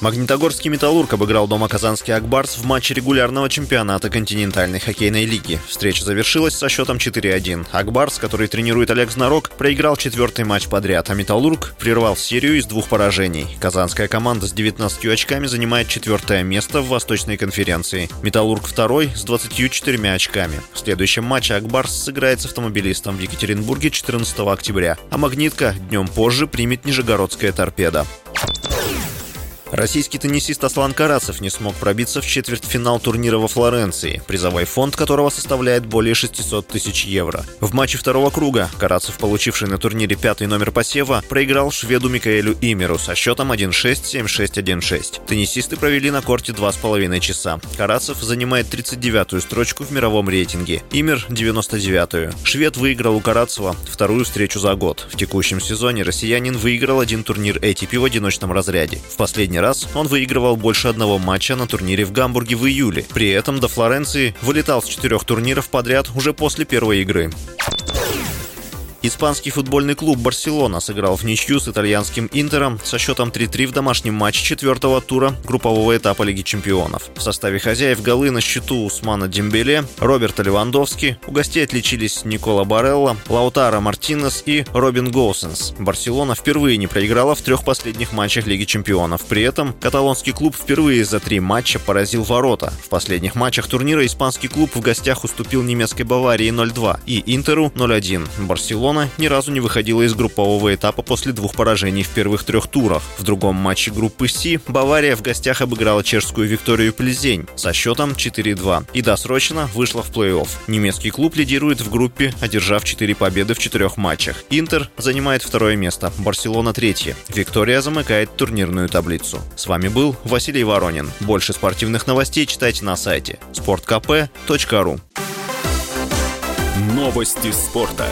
Магнитогорский «Металлург» обыграл дома казанский «Акбарс» в матче регулярного чемпионата континентальной хоккейной лиги. Встреча завершилась со счетом 4-1. «Акбарс», который тренирует Олег Знарок, проиграл четвертый матч подряд, а «Металлург» прервал серию из двух поражений. Казанская команда с 19 очками занимает четвертое место в Восточной конференции. «Металлург» второй с 24 очками. В следующем матче «Акбарс» сыграет с автомобилистом в Екатеринбурге 14 октября, а «Магнитка» днем позже примет Нижегородская торпеда. Российский теннисист Аслан Карацев не смог пробиться в четвертьфинал турнира во Флоренции, призовой фонд которого составляет более 600 тысяч евро. В матче второго круга Карацев, получивший на турнире пятый номер посева, проиграл шведу Микаэлю Имеру со счетом 1-6, 7-6, 1-6. Теннисисты провели на корте 2,5 часа. Карацев занимает 39-ю строчку в мировом рейтинге, Имер — 99-ю. Швед выиграл у Карацева вторую встречу за год. В текущем сезоне россиянин выиграл один турнир ATP в одиночном разряде. В последний раз он выигрывал больше одного матча на турнире в Гамбурге в июле. При этом до Флоренции вылетал с четырех турниров подряд уже после первой игры. Испанский футбольный клуб «Барселона» сыграл в ничью с итальянским «Интером» со счетом 3-3 в домашнем матче четвертого тура группового этапа Лиги чемпионов. В составе хозяев голы на счету Усмана Дембеле, Роберта Левандовски, у гостей отличились Никола Барелла, Лаутара Мартинес и Робин Гоусенс. Барселона впервые не проиграла в трех последних матчах Лиги чемпионов. При этом каталонский клуб впервые за три матча поразил ворота. В последних матчах турнира испанский клуб в гостях уступил немецкой Баварии 0-2 и Интеру 0-1. Барселона Барселона ни разу не выходила из группового этапа после двух поражений в первых трех турах. В другом матче группы С Бавария в гостях обыграла чешскую Викторию Плезень со счетом 4-2 и досрочно вышла в плей-офф. Немецкий клуб лидирует в группе, одержав 4 победы в четырех матчах. Интер занимает второе место, Барселона третье. Виктория замыкает турнирную таблицу. С вами был Василий Воронин. Больше спортивных новостей читайте на сайте sportkp.ru Новости спорта.